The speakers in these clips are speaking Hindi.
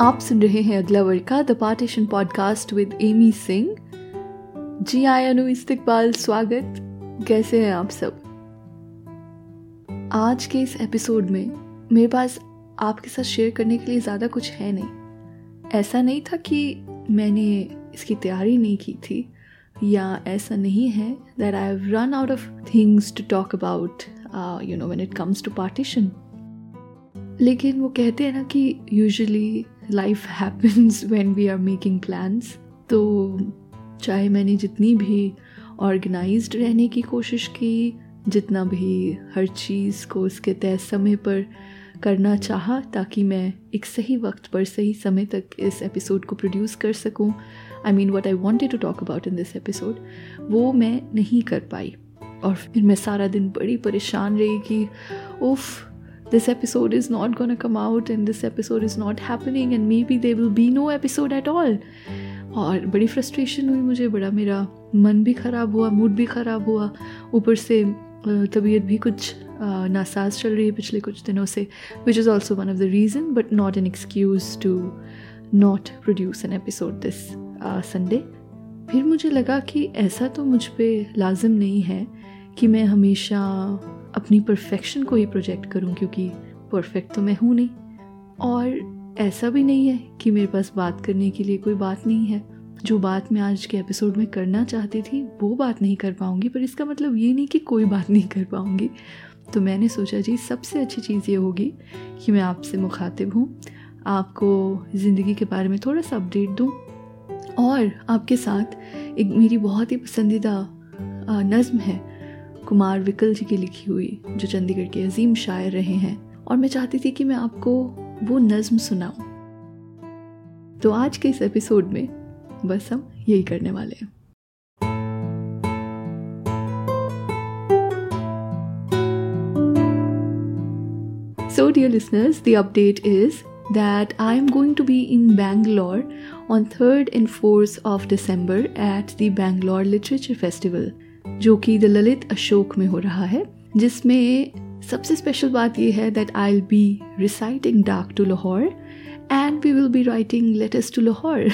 आप सुन रहे हैं अगला वर्ग का the partition podcast with Amy Singh ji आए अनु इस्तकबाल, स्वागत। कैसे हैं आप सब? आज के इस एपिसोड में मेरे पास आपके साथ शेयर करने के लिए ज़्यादा कुछ है नहीं। ऐसा नहीं था कि मैंने इसकी तैयारी नहीं की थी, या ऐसा नहीं है that I have run out of things to talk about you know when it comes to partition लेकिन वो कहते हैं ना कि usually life happens when we are making plans तो चाहे मैंने जितनी भी ऑर्गेनाइज्ड रहने की कोशिश की, जितना भी हर चीज़ को उसके तय समय पर करना चाहा, ताकि मैं एक सही वक्त पर सही समय तक इस एपिसोड को प्रोड्यूस कर सकूँ I mean what I wanted to talk about in this episode वो मैं नहीं कर पाई। और फिर मैं सारा दिन बड़ी परेशान रही कि, उफ़ this episode is not going to come out and this episode is not happening and maybe there will be no episode at all. और बड़ी फ्रस्ट्रेशन हुई मुझे, बड़ा मेरा मन भी ख़राब हुआ मूड भी ख़राब हुआ। ऊपर से तबीयत भी कुछ नासाज चल रही है पिछले कुछ दिनों से which is also one of the reason but not an excuse to not produce an episode this Sunday फिर मुझे लगा कि ऐसा तो मुझ पर लाजम नहीं है कि मैं हमेशा अपनी परफेक्शन को ही प्रोजेक्ट करूँ, क्योंकि परफेक्ट तो मैं हूँ नहीं। और ऐसा भी नहीं है कि मेरे पास बात करने के लिए कोई बात नहीं है। जो बात मैं आज के एपिसोड में करना चाहती थी, वो बात नहीं कर पाऊँगी, पर इसका मतलब ये नहीं कि कोई बात नहीं कर पाऊँगी। तो मैंने सोचा जी, सबसे अच्छी चीज़ ये होगी कि मैं आपसे मुखातिब हूँ, आपको ज़िंदगी के बारे में थोड़ा सा अपडेट दूँ, और आपके साथ एक मेरी बहुत ही पसंदीदा नज़म है। कुमार विकल जी की लिखी हुई, जो चंडीगढ़ के अजीम शायर रहे हैं। और मैं चाहती थी कि मैं आपको वो नज्म सुनाऊं। तो आज के इस एपिसोड में बस हम यही करने वाले हैं। So dear listeners the update is that I am going to be in Bangalore on third and fourth of December at the Bangalore literature festival जो कि द ललित अशोक में हो रहा है, जिसमें सबसे स्पेशल बात यह है that I will be reciting dark to Lahore and we will be writing letters to Lahore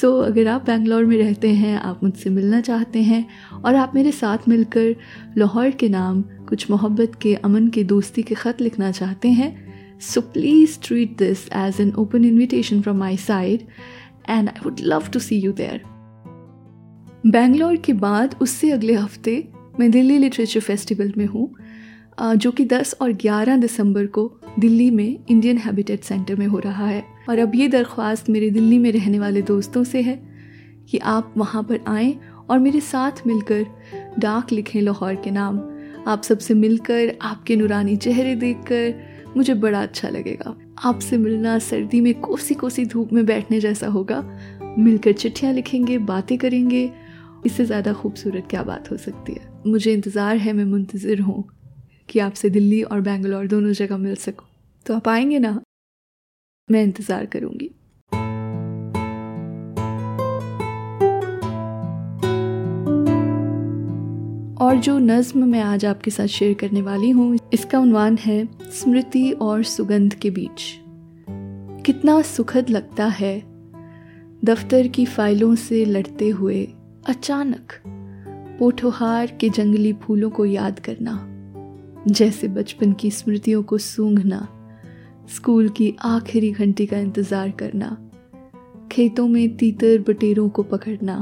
so अगर आप बैंगलोर में रहते हैं, आप मुझसे मिलना चाहते हैं और आप मेरे साथ मिलकर लाहौर के नाम, कुछ मोहब्बत के, अमन के, दोस्ती के ख़त लिखना चाहते हैं so please treat this as an open invitation from my side and I would love to see you there Bangalore के बाद उससे अगले हफ़्ते मैं दिल्ली लिटरेचर फेस्टिवल में हूँ जो कि 10 और 11 दिसंबर को दिल्ली में इंडियन हैबिटेट सेंटर में हो रहा है। और अब ये दरख्वास्त मेरे दिल्ली में रहने वाले दोस्तों से है कि आप वहाँ पर आएँ और मेरे साथ मिलकर डाक लिखें लाहौर के नाम। आप सबसे मिलकर, आपके नुरानी चेहरे देखकर मुझे बड़ा अच्छा लगेगा। आपसे मिलना सर्दी में कोसी कोसी धूप में बैठने जैसा होगा। मिलकर चिट्ठियाँ लिखेंगे, बातें करेंगे इससे ज़्यादा खूबसूरत क्या बात हो सकती है? मुझे इंतज़ार है, मैं मुंतज़र हूँ कि आपसे दिल्ली और बेंगलोर दोनों जगह मिल सकूँ। तो आप आएँगे ना? मैं इंतज़ार करूँगी। और जो नज़्म मैं आज आपके साथ शेयर करने वाली हूँ, इसका उनवान है स्मृति और सुगंध के बीच। कितना सुखद लगता है दफ्तर की फाइलों से लड़ते हुए अचानक पोठोहार के जंगली फूलों को याद करना, जैसे बचपन की स्मृतियों को सूंघना, स्कूल की आखिरी घंटी का इंतज़ार करना, खेतों में तीतर बटेरों को पकड़ना,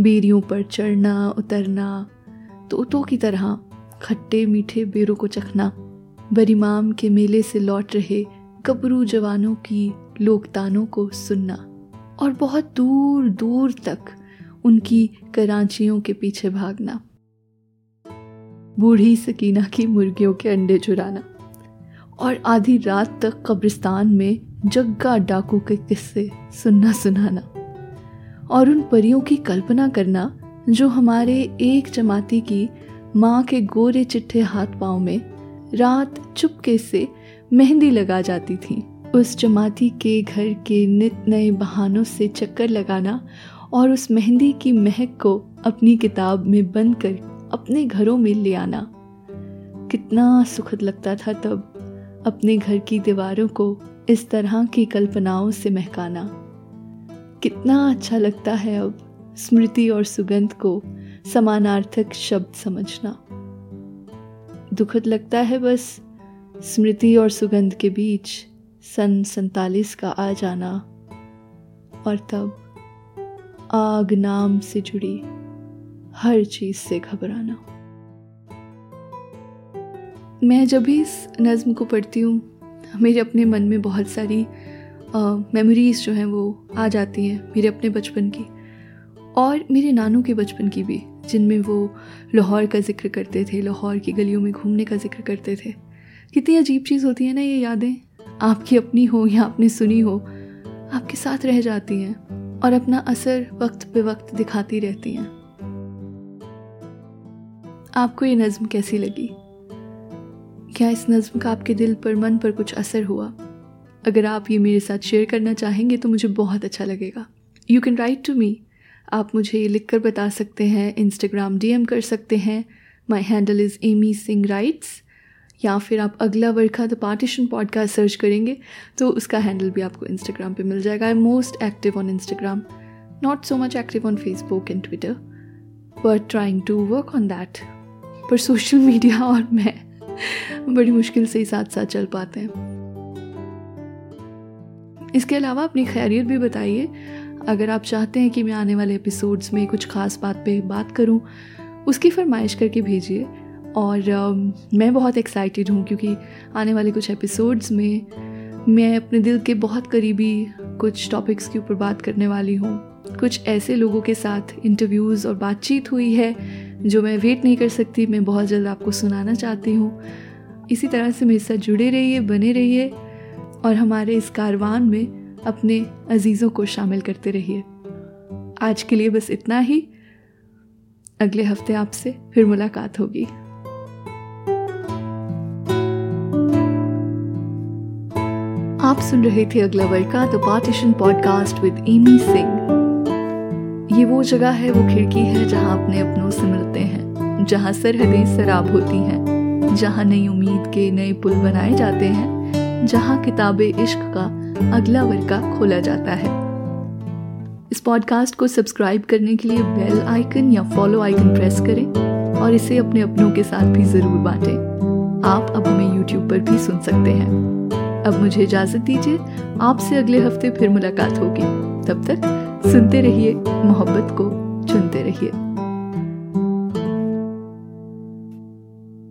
बेरियों पर चढ़ना, उतरना, तोतों की तरह खट्टे मीठे बेरों को चखना, बरीमाम के मेले से लौट रहे गबरू जवानों की लोकतानों को सुनना और बहुत दूर दूर तक उनकी कराचियों के पीछे भागना। बूढ़ी सकीना की मुर्गियों के अंडे चुराना। और आधी रात तक कब्रिस्तान में जग्गा डाकू के किस्से सुनना सुनाना। और उन परियों की कल्पना करना, जो हमारे एक जमाती की माँ के गोरे चिट्ठे हाथ पाँव में रात चुपके से मेहंदी लगा जाती थी। उस जमाती के घर के नित नए बहानों से चक्कर लगाना और उस मेहंदी की महक को अपनी किताब में बंद कर अपने घरों में ले आना। कितना सुखद लगता था तब अपने घर की दीवारों को इस तरह की कल्पनाओं से महकाना। कितना अच्छा लगता है अब स्मृति और सुगंध को समानार्थक शब्द समझना। दुखद लगता है बस स्मृति और सुगंध के बीच सन सैतालीस का आ जाना। और तब आग नाम से जुड़ी हर चीज़ से घबराना। मैं जब भी इस नज़म को पढ़ती हूँ, मेरे अपने मन में बहुत सारी मेमोरीज़ जो हैं वो आ जाती हैं मेरे अपने बचपन की और मेरे नानू के बचपन की भी, जिनमें वो लाहौर का ज़िक्र करते थे, लाहौर की गलियों में घूमने का ज़िक्र करते थे। कितनी अजीब चीज़ होती है ना ये यादें? आपकी अपनी हो या आपने सुनी हो, आपके साथ रह जाती हैं। और अपना असर वक्त पे वक्त दिखाती रहती हैं। आपको ये नज़म कैसी लगी? क्या इस नज़म का आपके दिल पर, मन पर कुछ असर हुआ? अगर आप ये मेरे साथ शेयर करना चाहेंगे तो मुझे बहुत अच्छा लगेगा। You can write to me आप मुझे ये लिख कर बता सकते हैं इंस्टाग्राम डीएम कर सकते हैं। My handle is Amy Singh writes या फिर आप अगला Varkha the partition podcast search करेंगे तो उसका हैंडल भी आपको इंस्टाग्राम पे मिल जाएगा। I most active on Instagram not so much active on Facebook and Twitter but trying to work on that पर सोशल मीडिया और मैं बड़ी मुश्किल से ही साथ साथ चल पाते हैं। इसके अलावा अपनी खैरियत भी बताइए। अगर आप चाहते हैं कि मैं आने वाले एपिसोड्स में कुछ खास बात पे बात करूँ, उसकी फरमाइश करके भेजिए। और uh, मैं बहुत एक्साइटेड हूँ क्योंकि आने वाले कुछ एपिसोड्स में मैं अपने दिल के बहुत करीबी कुछ टॉपिक्स के ऊपर बात करने वाली हूँ। कुछ ऐसे लोगों के साथ इंटरव्यूज़ और बातचीत हुई है जो मैं वेट नहीं कर सकती मैं बहुत जल्द आपको सुनाना चाहती हूँ। इसी तरह से मेरे साथ जुड़े रहिए बने रहिए और हमारे इस कारवान में अपने अजीज़ों को शामिल करते रहिए। आज के लिए बस इतना ही। अगले हफ़्ते आपसे फिर मुलाकात होगी। आप सुन रहे थे अगला वर्ग का the partition podcast with Amy Singh ये वो जगह है, वो खिड़की है, जहाँ अपने अपनों से मिलते हैं, जहाँ सरहदें सराब होती हैं, जहाँ नई उम्मीद के नए पुल बनाए जाते हैं, जहाँ किताबे इश्क का अगला वर्का खोला जाता है। इस पॉडकास्ट को सब्सक्राइब करने के लिए बेल आइकन या फॉलो आइकन प्रेस करें और इसे अपने अपनों के साथ भी ज़रूर बांटें। आप अब हमें यूट्यूब पर भी सुन सकते हैं। अब मुझे इजाज़त दीजिए, आपसे अगले हफ़्ते फिर मुलाकात होगी। तब तक सुनते रहिए, मोहब्बत को चुनते रहिए।